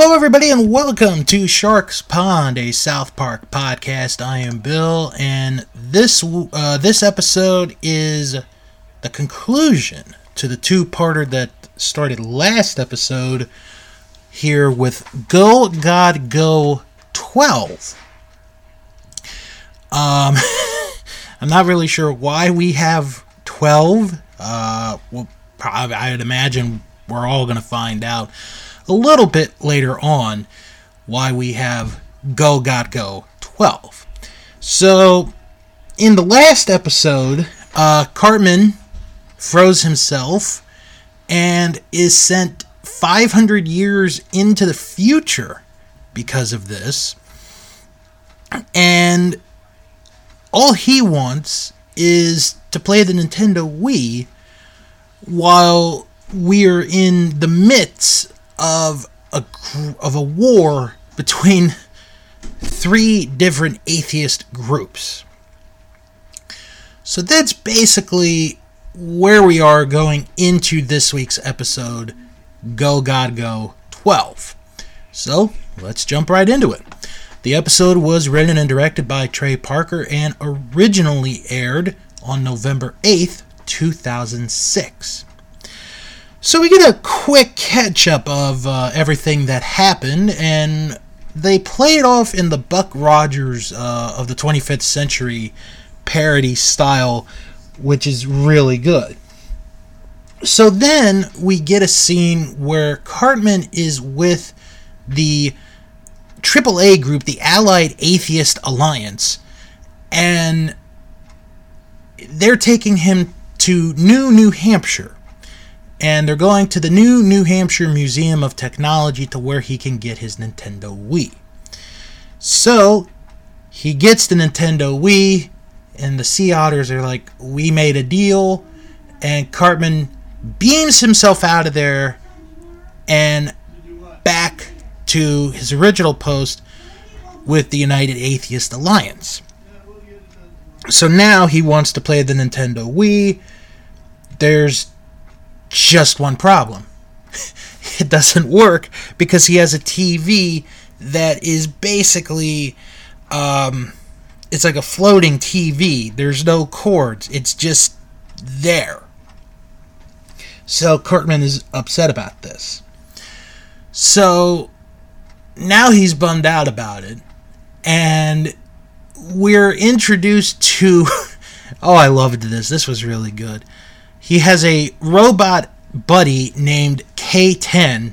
Hello, everybody, and welcome to Stark's Pond, a South Park podcast. I am Bill, and this uh, this episode is the conclusion to the two-parter that started last episode. Here with Go God Go 12. Um, I'm not really sure why we have 12. Uh, well, I'd imagine we're all to find out a little bit later on why we have Go God Go 12. So, in the last episode, uh, Cartman froze himself and is sent 500 years into the future because of this. And all he wants is to play the Nintendo Wii while we're in the midst of a of a war between three different atheist groups. So that's basically where we are going into this week's episode Go God Go 12. So, let's jump right into it. The episode was written and directed by Trey Parker and originally aired on November 8th, 2006. So we get a quick catch up of uh, everything that happened, and they play it off in the Buck Rogers uh, of the 25th century parody style, which is really good. So then we get a scene where Cartman is with the AAA group, the Allied Atheist Alliance, and they're taking him to New New Hampshire and they're going to the new New Hampshire Museum of Technology to where he can get his Nintendo Wii. So he gets the Nintendo Wii, and the Sea Otters are like, We made a deal, and Cartman beams himself out of there and back to his original post with the United Atheist Alliance. So now he wants to play the Nintendo Wii. There's just one problem. it doesn't work because he has a TV that is basically um, it's like a floating TV. There's no cords. It's just there. So Cartman is upset about this. So now he's bummed out about it. And we're introduced to. oh, I loved this. This was really good. He has a robot buddy named K10.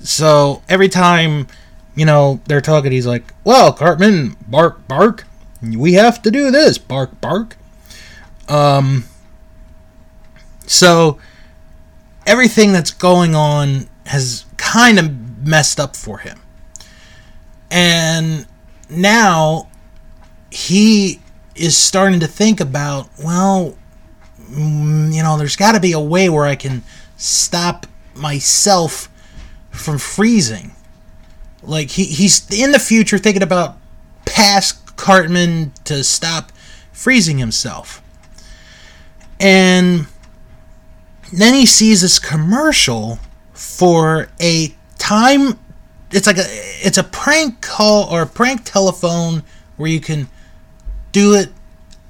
So every time, you know, they're talking, he's like, Well, Cartman, bark, bark. We have to do this, bark, bark. Um, so everything that's going on has kind of messed up for him. And now he is starting to think about, well, Mm, you know, there's got to be a way where I can stop myself from freezing. Like he, he's in the future thinking about past Cartman to stop freezing himself. And then he sees this commercial for a time it's like a it's a prank call or a prank telephone where you can do it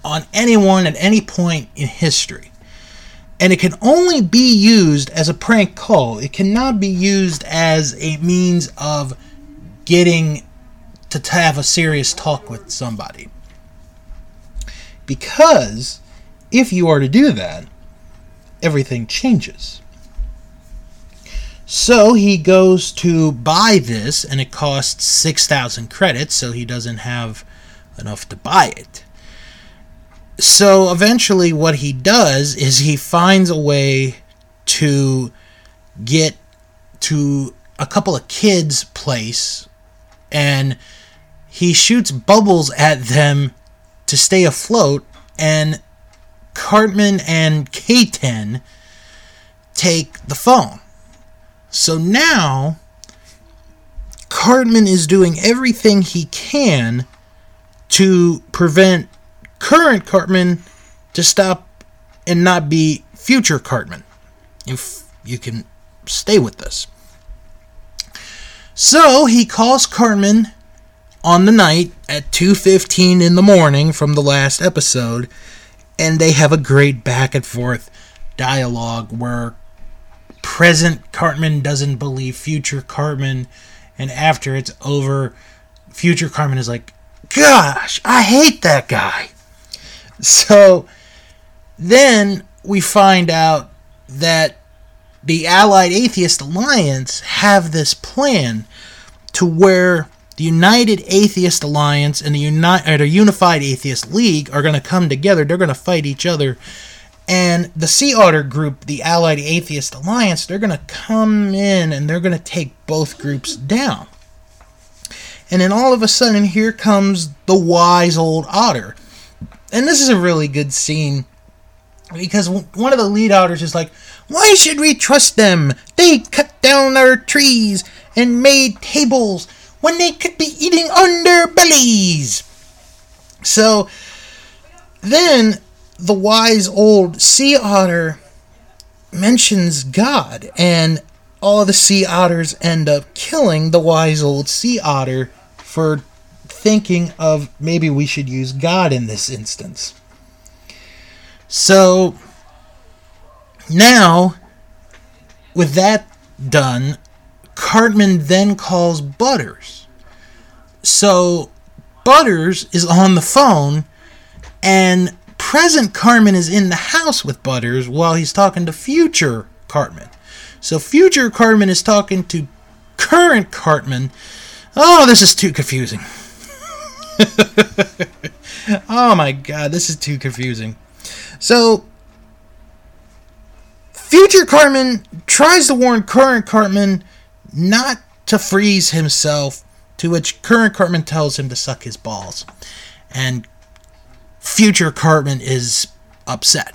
on anyone at any point in history. And it can only be used as a prank call. It cannot be used as a means of getting to have a serious talk with somebody. Because if you are to do that, everything changes. So he goes to buy this, and it costs 6,000 credits, so he doesn't have enough to buy it so eventually, what he does is he finds a way to get to a couple of kids' place and he shoots bubbles at them to stay afloat and Cartman and K10 take the phone. So now Cartman is doing everything he can to prevent current Cartman to stop and not be future Cartman. If you can stay with this. So he calls Cartman on the night at 2:15 in the morning from the last episode and they have a great back and forth dialogue where present Cartman doesn't believe future Cartman and after it's over future Cartman is like gosh I hate that guy so then we find out that the Allied Atheist Alliance have this plan to where the United Atheist Alliance and the Uni- or Unified Atheist League are going to come together. They're going to fight each other. And the Sea Otter group, the Allied Atheist Alliance, they're going to come in and they're going to take both groups down. And then all of a sudden, here comes the wise old otter. And this is a really good scene because one of the lead otters is like, Why should we trust them? They cut down our trees and made tables when they could be eating on their bellies. So then the wise old sea otter mentions God, and all the sea otters end up killing the wise old sea otter for thinking of maybe we should use God in this instance. So now, with that done, Cartman then calls Butters. So Butters is on the phone, and present Cartman is in the house with Butters while he's talking to future Cartman. So future Cartman is talking to current Cartman. Oh, this is too confusing. oh my god, this is too confusing. So future Cartman tries to warn current Cartman not to freeze himself, to which current Cartman tells him to suck his balls. And future Cartman is upset.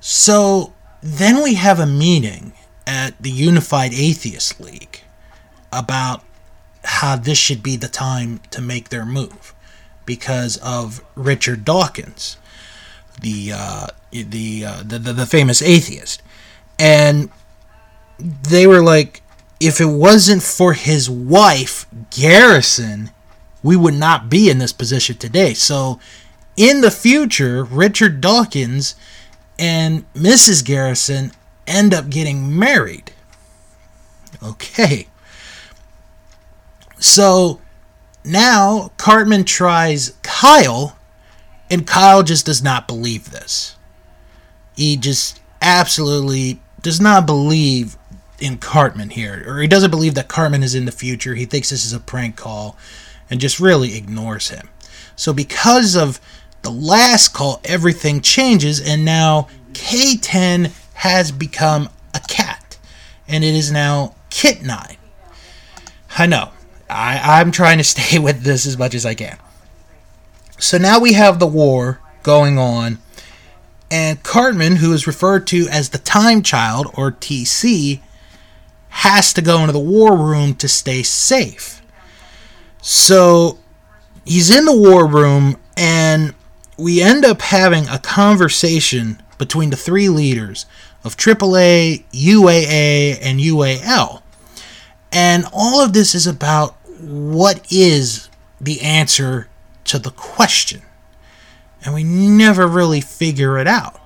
So then we have a meeting at the Unified Atheist League about how this should be the time to make their move because of Richard Dawkins, the uh, the, uh, the, the the famous atheist, and they were like, if it wasn't for his wife, Garrison, we would not be in this position today. So, in the future, Richard Dawkins and Mrs. Garrison end up getting married. Okay. So, now Cartman tries Kyle, and Kyle just does not believe this. He just absolutely does not believe in Cartman here, or he doesn't believe that Cartman is in the future. He thinks this is a prank call and just really ignores him. So, because of the last call, everything changes, and now K10 has become a cat, and it is now Kit 9. I know. I, I'm trying to stay with this as much as I can. So now we have the war going on, and Cartman, who is referred to as the Time Child, or TC, has to go into the war room to stay safe. So he's in the war room, and we end up having a conversation between the three leaders of AAA, UAA, and UAL. And all of this is about what is the answer to the question. And we never really figure it out.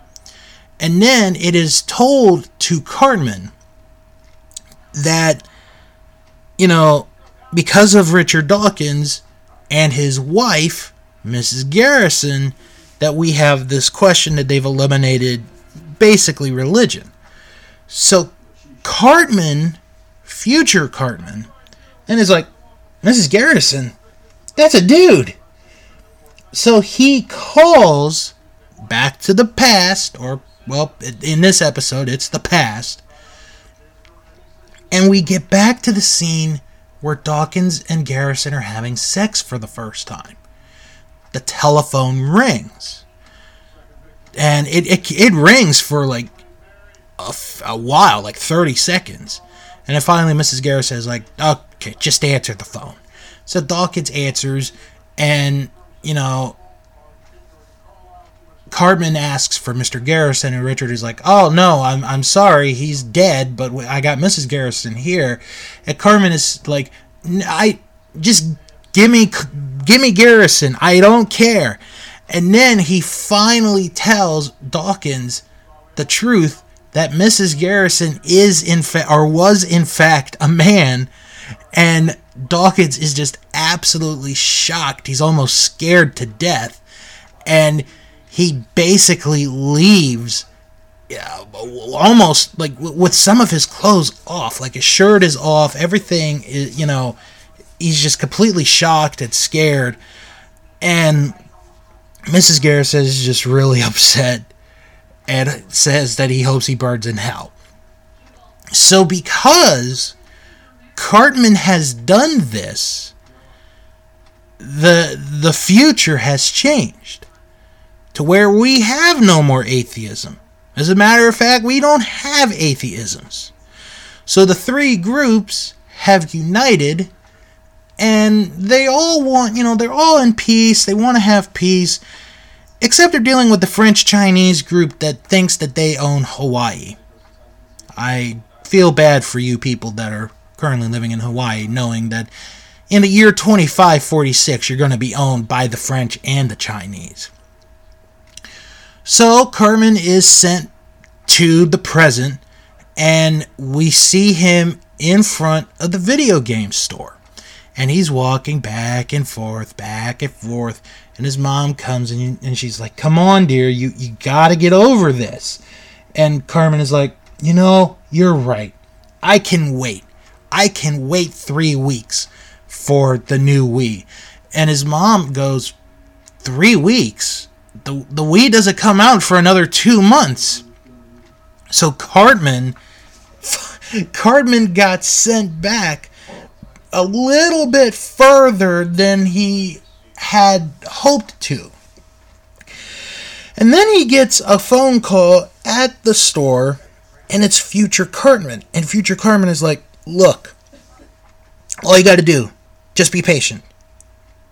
And then it is told to Cartman that, you know, because of Richard Dawkins and his wife, Mrs. Garrison, that we have this question that they've eliminated basically religion. So Cartman, future Cartman, and is like, Mrs. Garrison, that's a dude. So he calls back to the past, or, well, in this episode, it's the past, and we get back to the scene where Dawkins and Garrison are having sex for the first time. The telephone rings. And it, it, it rings for like a, a while, like 30 seconds. And then finally, Mrs. Garrison is like, oh, okay, just answer the phone. So Dawkins answers, and, you know, Cartman asks for Mr. Garrison, and Richard is like, "Oh no, I'm I'm sorry, he's dead, but I got Mrs. Garrison here." And Cartman is like, "I just give me give me Garrison. I don't care." And then he finally tells Dawkins the truth that Mrs. Garrison is in fact or was in fact a man, and Dawkins is just absolutely shocked. He's almost scared to death, and he basically leaves yeah, almost like with some of his clothes off, like his shirt is off, everything is, you know, he's just completely shocked and scared. And Mrs. Garrison is just really upset and says that he hopes he burns in hell. So, because Cartman has done this, the the future has changed to where we have no more atheism. As a matter of fact, we don't have atheisms. So the three groups have united and they all want, you know, they're all in peace. They want to have peace. Except they're dealing with the French Chinese group that thinks that they own Hawaii. I feel bad for you people that are currently living in Hawaii, knowing that in the year 2546 you're going to be owned by the French and the Chinese. So Cartman is sent to the present, and we see him in front of the video game store. And he's walking back and forth, back and forth. And his mom comes and, and she's like, Come on, dear, you, you gotta get over this. And Cartman is like, You know, you're right. I can wait. I can wait three weeks for the new Wii. And his mom goes, Three weeks? the the Wii doesn't come out for another two months. So Cartman, Cartman got sent back a little bit further than he had hoped to. And then he gets a phone call at the store, and it's Future Cartman. And Future Cartman is like, Look, all you got to do, just be patient.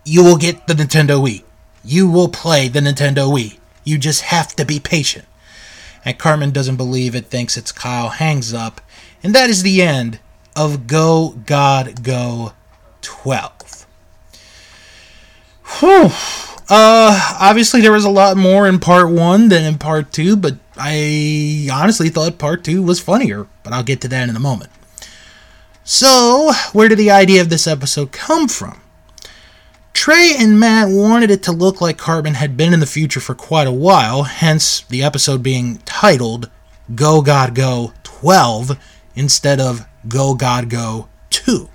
You will get the Nintendo Wii you will play the Nintendo Wii. You just have to be patient. And Cartman doesn't believe it, thinks it's Kyle, hangs up. And that is the end of Go God Go 12. Whew. Uh, obviously there was a lot more in part one than in part two, but I honestly thought part two was funnier, but I'll get to that in a moment. So, where did the idea of this episode come from? Trey and Matt wanted it to look like Cartman had been in the future for quite a while, hence the episode being titled Go God Go 12 instead of Go God Go 2.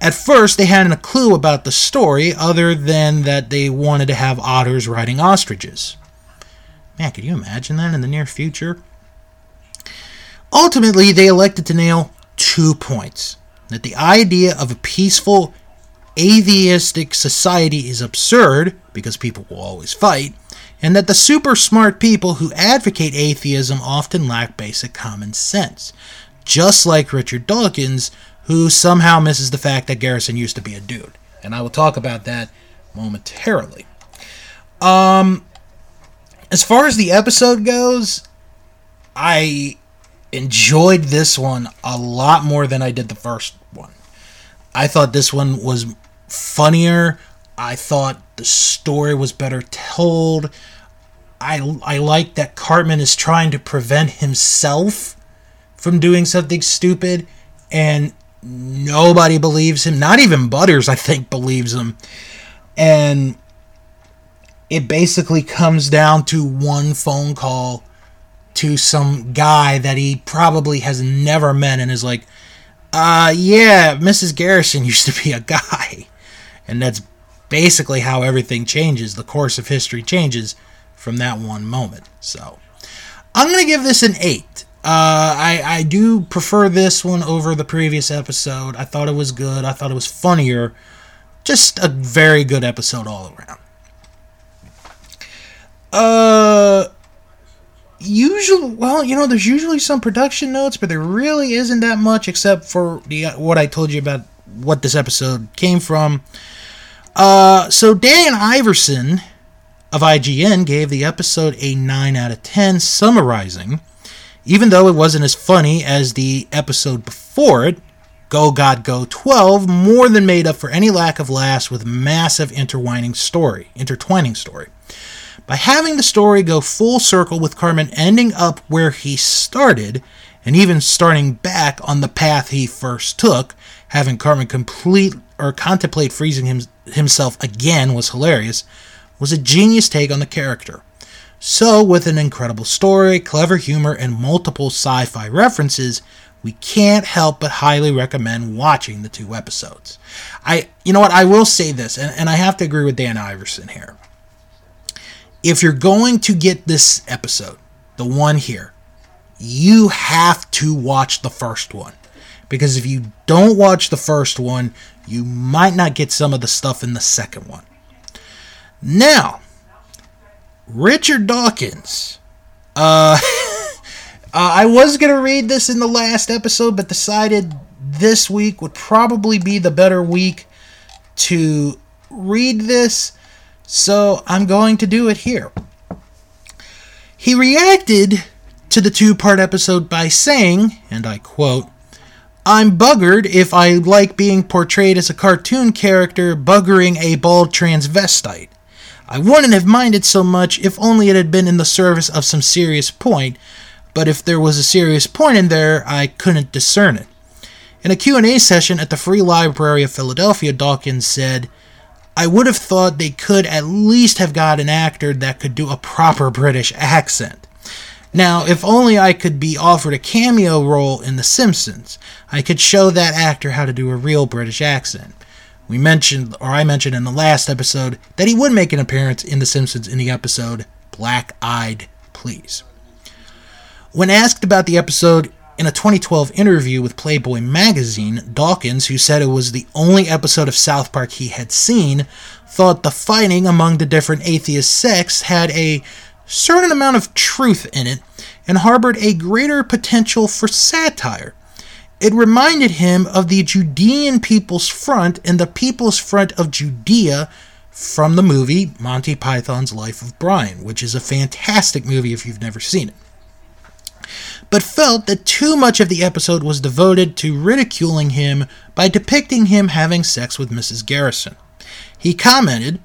At first, they hadn't a clue about the story other than that they wanted to have otters riding ostriches. Man, could you imagine that in the near future? Ultimately, they elected to nail two points that the idea of a peaceful atheistic society is absurd because people will always fight, and that the super smart people who advocate atheism often lack basic common sense. Just like Richard Dawkins, who somehow misses the fact that Garrison used to be a dude. And I will talk about that momentarily. Um, as far as the episode goes, I enjoyed this one a lot more than I did the first one. I thought this one was funnier. I thought the story was better told. I, I like that Cartman is trying to prevent himself from doing something stupid, and nobody believes him. Not even Butters, I think, believes him. And it basically comes down to one phone call to some guy that he probably has never met and is like, uh, yeah, Mrs. Garrison used to be a guy. And that's basically how everything changes. The course of history changes from that one moment. So I'm going to give this an 8. Uh, I, I do prefer this one over the previous episode. I thought it was good. I thought it was funnier. Just a very good episode all around. Uh, usually, well, you know, there's usually some production notes, but there really isn't that much except for the what I told you about what this episode came from. Uh, so dan Iverson of IGN gave the episode a 9 out of 10, summarizing, even though it wasn't as funny as the episode before it, Go God Go 12 more than made up for any lack of laughs with massive intertwining story, intertwining story. By having the story go full circle with Cartman ending up where he started, and even starting back on the path he first took, having Cartman complete or contemplate freezing him, himself again was hilarious, was a genius take on the character. So, with an incredible story, clever humor, and multiple sci fi references, we can't help but highly recommend watching the two episodes. I, you know what, I will say this, and, and I have to agree with Dan Iverson here. If you're going to get this episode, the one here, you have to watch the first one. Because if you don't watch the first one, you might not get some of the stuff in the second one. Now, Richard Dawkins. Uh, uh, I was going to read this in the last episode, but decided this week would probably be the better week to read this. So I'm going to do it here. He reacted to the two part episode by saying, and I quote, I'm buggered if I like being portrayed as a cartoon character buggering a bald transvestite. I wouldn't have minded so much if only it had been in the service of some serious point, but if there was a serious point in there, I couldn't discern it. In a Q&A session at the Free Library of Philadelphia, Dawkins said, I would have thought they could at least have got an actor that could do a proper British accent. Now, if only I could be offered a cameo role in The Simpsons, I could show that actor how to do a real British accent. We mentioned, or I mentioned in the last episode, that he would make an appearance in The Simpsons in the episode Black Eyed Please. When asked about the episode in a 2012 interview with Playboy magazine, Dawkins, who said it was the only episode of South Park he had seen, thought the fighting among the different atheist sects had a certain amount of truth in it and harbored a greater potential for satire. It reminded him of the Judean People's Front and the People's Front of Judea from the movie Monty Python's Life of Brian, which is a fantastic movie if you've never seen it. But felt that too much of the episode was devoted to ridiculing him by depicting him having sex with Mrs. Garrison. He commented,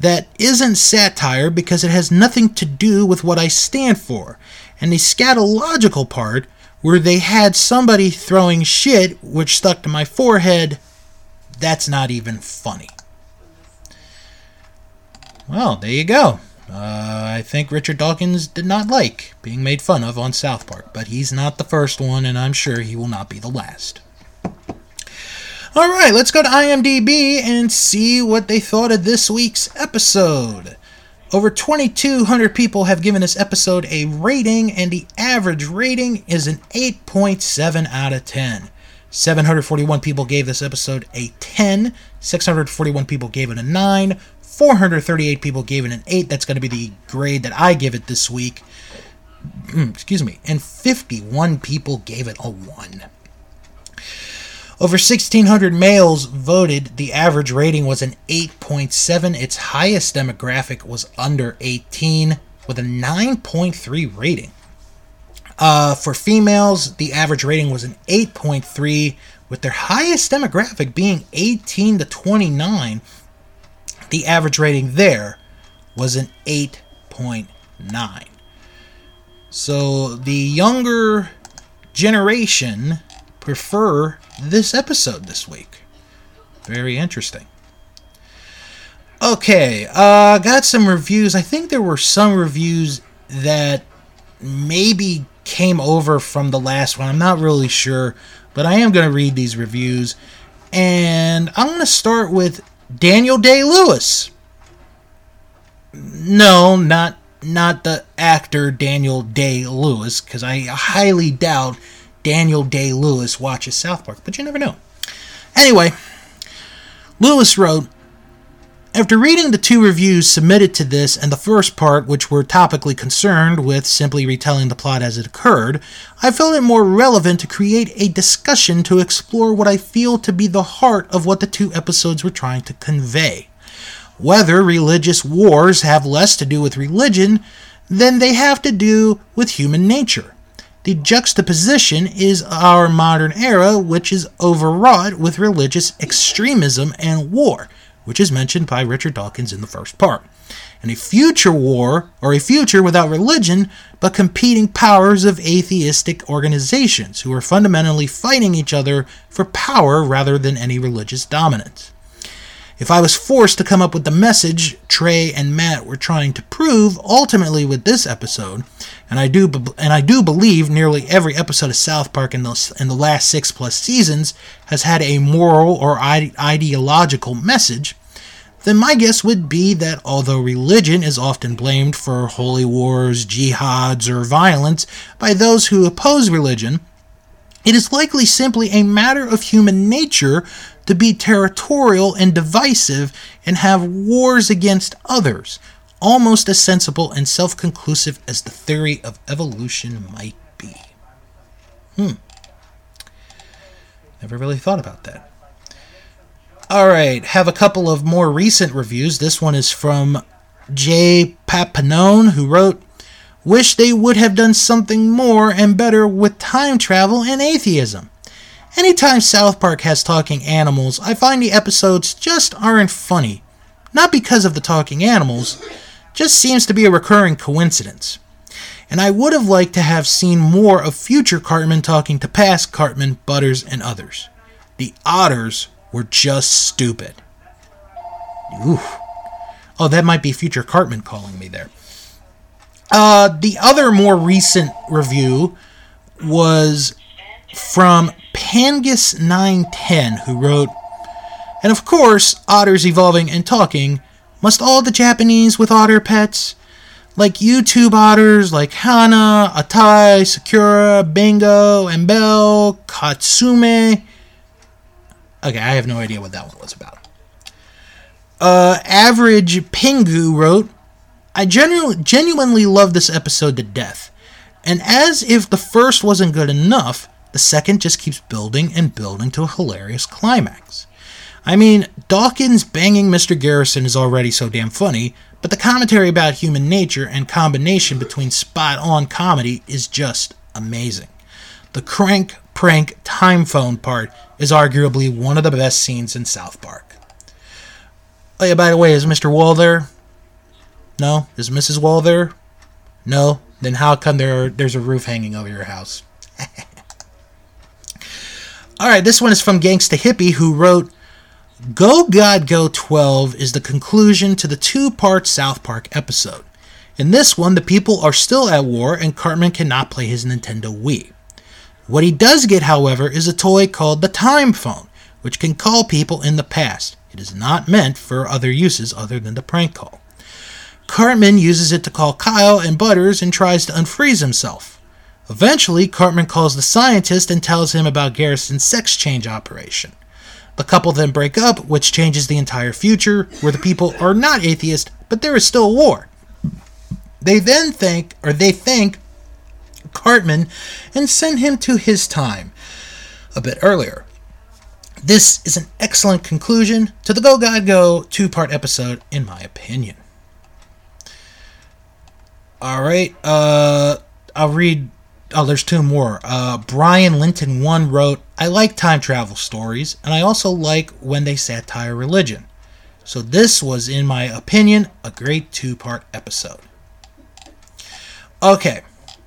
That isn't satire because it has nothing to do with what I stand for, and the scatological part where they had somebody throwing shit which stuck to my forehead, that's not even funny. Well, there you go. Uh, I think Richard Dawkins did not like being made fun of on South Park, but he's not the first one, and I'm sure he will not be the last. All right, let's go to IMDb and see what they thought of this week's episode. Over 2,200 people have given this episode a rating, and the average rating is an 8.7 out of 10. 741 people gave this episode a 10, 641 people gave it a 9, 438 people gave it an 8. That's going to be the grade that I give it this week. Excuse me. And 51 people gave it a 1. Over 1,600 males voted. The average rating was an 8.7. Its highest demographic was under 18 with a 9.3 rating. Uh, for females, the average rating was an 8.3, with their highest demographic being 18 to 29. The average rating there was an 8.9. So the younger generation prefer this episode this week. Very interesting. Okay, uh, got some reviews. I think there were some reviews that maybe came over from the last one. I'm not really sure, but I am going to read these reviews. And I'm going to start with Daniel Day Lewis. No, not not the actor Daniel Day Lewis, because I highly doubt Daniel Day Lewis watches South Park, but you never know. Anyway, Lewis wrote After reading the two reviews submitted to this and the first part, which were topically concerned with simply retelling the plot as it occurred, I felt it more relevant to create a discussion to explore what I feel to be the heart of what the two episodes were trying to convey. whether religious wars have less to do with religion than they have to do with human nature. The juxtaposition is our modern era, which is overwrought with religious extremism and war, which is mentioned by Richard Dawkins in the first part. And a future war, or a future without religion, but competing powers of atheistic organizations who are fundamentally fighting each other for power rather than any religious dominance. If I was forced to come up with the message Trey and Matt were trying to prove ultimately with this episode, and I do and I do believe nearly every episode of South Park in the in the last 6 plus seasons has had a moral or ide- ideological message, then my guess would be that although religion is often blamed for holy wars, jihads, or violence by those who oppose religion, it is likely simply a matter of human nature to be territorial and divisive and have wars against others, almost as sensible and self conclusive as the theory of evolution might be. Hmm. Never really thought about that. All right, have a couple of more recent reviews. This one is from Jay Papanone, who wrote, Wish they would have done something more and better with time travel and atheism. Anytime South Park has talking animals, I find the episodes just aren't funny. Not because of the talking animals, just seems to be a recurring coincidence. And I would have liked to have seen more of future Cartman talking to past Cartman, Butters, and others. The otters were just stupid. Oof. Oh, that might be future Cartman calling me there. Uh, the other more recent review was from Pangus910, who wrote, And of course, otters evolving and talking. Must all the Japanese with otter pets? Like YouTube otters like Hana, Atai, Sakura, Bingo, and Bell, Katsume. Okay, I have no idea what that one was about. Uh, Average Pingu wrote, I genu- genuinely love this episode to death. And as if the first wasn't good enough, the second just keeps building and building to a hilarious climax. I mean, Dawkins banging Mr. Garrison is already so damn funny, but the commentary about human nature and combination between spot on comedy is just amazing. The crank prank time phone part is arguably one of the best scenes in South Park. Oh yeah, by the way, is Mr. Wall there? No? Is Mrs. Wall there? No? Then how come there there's a roof hanging over your house? All right, this one is from Gangsta Hippie, who wrote Go God Go 12 is the conclusion to the two part South Park episode. In this one, the people are still at war and Cartman cannot play his Nintendo Wii. What he does get, however, is a toy called the Time Phone, which can call people in the past. It is not meant for other uses other than the prank call. Cartman uses it to call Kyle and Butters and tries to unfreeze himself. Eventually, Cartman calls the scientist and tells him about Garrison's sex change operation. The couple then break up, which changes the entire future, where the people are not atheist, but there is still war. They then think, or they thank Cartman and send him to his time a bit earlier. This is an excellent conclusion to the Go God Go two part episode, in my opinion. All right, uh, I'll read oh, there's two more. Uh, Brian Linton one wrote, "I like time travel stories, and I also like when they satire religion." So this was, in my opinion, a great two-part episode. Okay,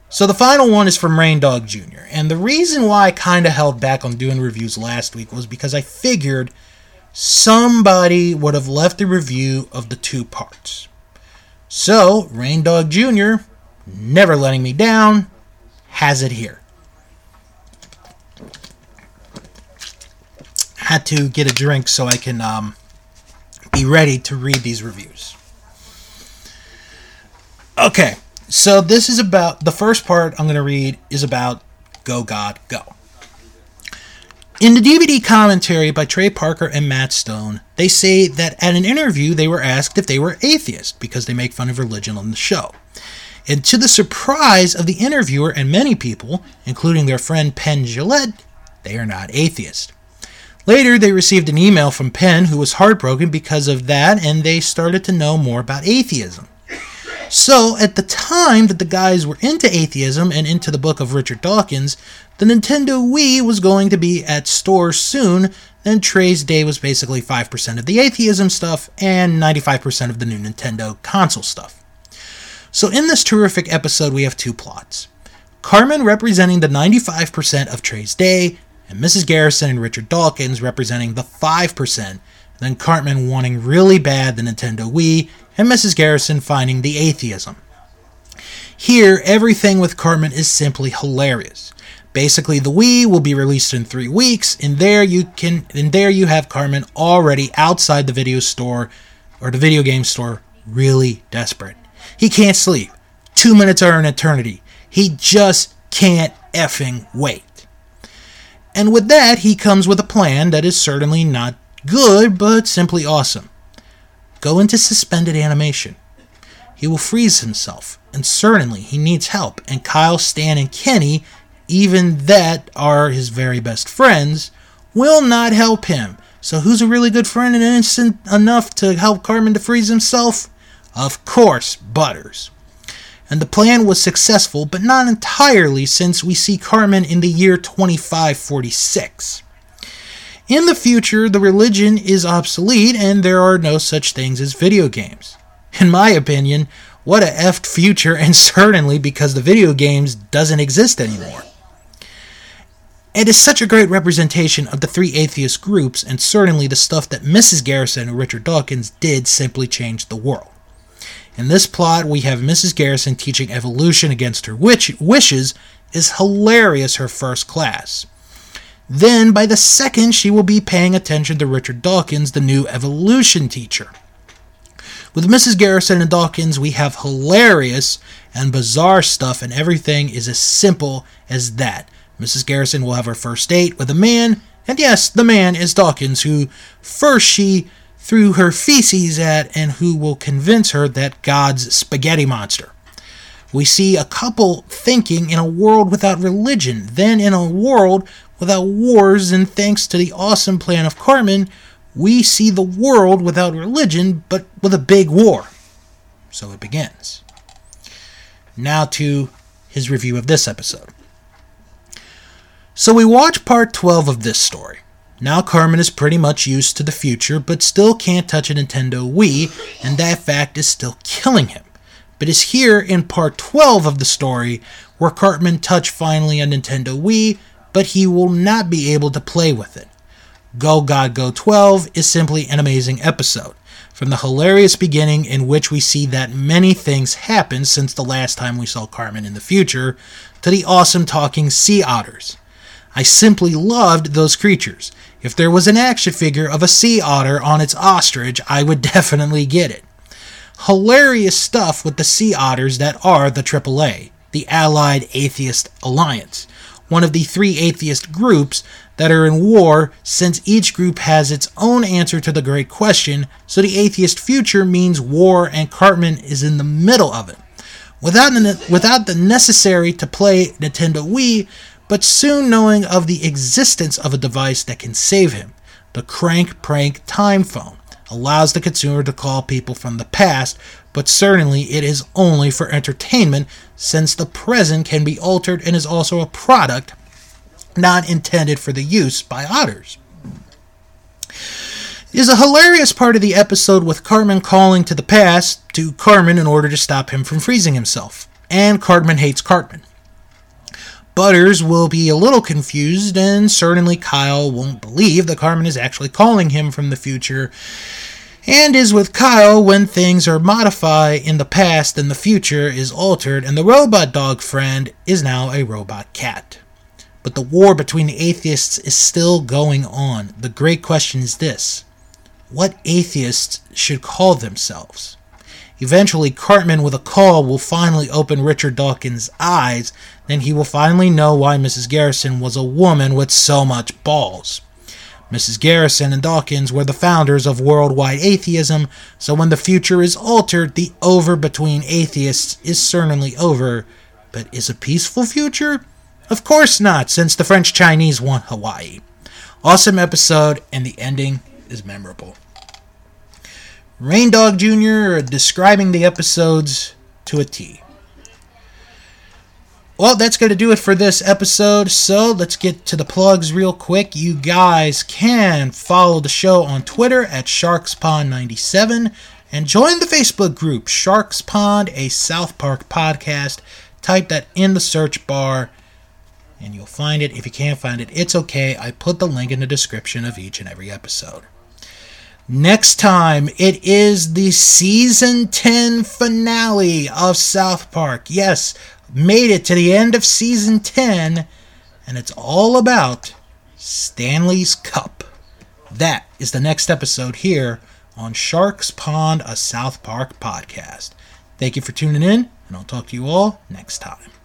so the final one is from Rain Dog Jr. And the reason why I kind of held back on doing reviews last week was because I figured somebody would have left a review of the two parts. So, Rain Dog Jr., never letting me down, has it here. Had to get a drink so I can um, be ready to read these reviews. Okay, so this is about the first part I'm going to read is about Go God Go. In the DVD commentary by Trey Parker and Matt Stone, they say that at an interview they were asked if they were atheists because they make fun of religion on the show. And to the surprise of the interviewer and many people, including their friend Penn Jillette, they are not atheist. Later, they received an email from Penn, who was heartbroken because of that, and they started to know more about atheism. So, at the time that the guys were into atheism and into the book of Richard Dawkins, the Nintendo Wii was going to be at stores soon, and Trey's Day was basically 5% of the atheism stuff and 95% of the new Nintendo console stuff. So, in this terrific episode, we have two plots Cartman representing the 95% of Trey's Day, and Mrs. Garrison and Richard Dawkins representing the 5%, then Cartman wanting really bad the Nintendo Wii, and Mrs. Garrison finding the atheism. Here, everything with Cartman is simply hilarious. Basically, the Wii will be released in three weeks, and there you can, and there you have Cartman already outside the video store or the video game store, really desperate. He can't sleep. Two minutes are an eternity. He just can't effing wait. And with that, he comes with a plan that is certainly not good, but simply awesome. Go into suspended animation. He will freeze himself, and certainly he needs help. And Kyle, Stan, and Kenny, even that are his very best friends, will not help him. So, who's a really good friend and innocent enough to help Cartman to freeze himself? Of course, Butters and the plan was successful, but not entirely since we see Cartman in the year 2546. In the future, the religion is obsolete and there are no such things as video games. In my opinion, what a effed future, and certainly because the video games doesn't exist anymore. It is such a great representation of the three atheist groups, and certainly the stuff that Mrs. Garrison and Richard Dawkins did simply changed the world. In this plot, we have Mrs. Garrison teaching evolution against her witch- wishes is hilarious her first class. Then, by the second, she will be paying attention to Richard Dawkins, the new evolution teacher. With Mrs. Garrison and Dawkins, we have hilarious and bizarre stuff, and everything is as simple as that. Mrs. Garrison will have her first date with a man, and yes, the man is Dawkins, who first she threw her feces at and who will convince her that God's spaghetti monster. We see a couple thinking in a world without religion, then in a world without wars, and thanks to the awesome plan of Cartman, we see the world without religion but with a big war. So it begins. Now to his review of this episode. So we watch part 12 of this story. Now Cartman is pretty much used to the future, but still can't touch a Nintendo Wii, and that fact is still killing him. But it's here in part 12 of the story where Cartman touch finally a Nintendo Wii, but he will not be able to play with it. Go God Go 12 is simply an amazing episode. From the hilarious beginning in which we see that many things happen since the last time we saw Cartman in the future, to the awesome talking sea otters. I simply loved those creatures. If there was an action figure of a sea otter on its ostrich, I would definitely get it. Hilarious stuff with the sea otters that are the AAA, the Allied Atheist Alliance, one of the three atheist groups that are in war since each group has its own answer to the great question, so the atheist future means war and Cartman is in the middle of it. Without, without the necessary to play Nintendo Wii, but soon knowing of the existence of a device that can save him. The Crank Prank Time Phone allows the consumer to call people from the past, but certainly it is only for entertainment since the present can be altered and is also a product not intended for the use by otters. Is a hilarious part of the episode with Cartman calling to the past to Cartman in order to stop him from freezing himself. And Cartman hates Cartman. Butters will be a little confused, and certainly Kyle won't believe that Cartman is actually calling him from the future, and is with Kyle when things are modified in the past and the future is altered, and the robot dog friend is now a robot cat. But the war between the atheists is still going on. The great question is this what atheists should call themselves? Eventually, Cartman with a call will finally open Richard Dawkins' eyes, then he will finally know why Mrs. Garrison was a woman with so much balls. Mrs. Garrison and Dawkins were the founders of worldwide atheism, so when the future is altered, the over between atheists is certainly over. But is a peaceful future? Of course not, since the French Chinese want Hawaii. Awesome episode, and the ending is memorable. Rain Dog Jr. describing the episodes to a T. Well, that's going to do it for this episode. So let's get to the plugs real quick. You guys can follow the show on Twitter at StarksPond97 and join the Facebook group Stark's Pond, a South Park podcast. Type that in the search bar and you'll find it. If you can't find it, it's okay. I put the link in the description of each and every episode. Next time, it is the season 10 finale of South Park. Yes, made it to the end of season 10, and it's all about Stanley's Cup. That is the next episode here on Stark's Pond, a South Park podcast. Thank you for tuning in, and I'll talk to you all next time.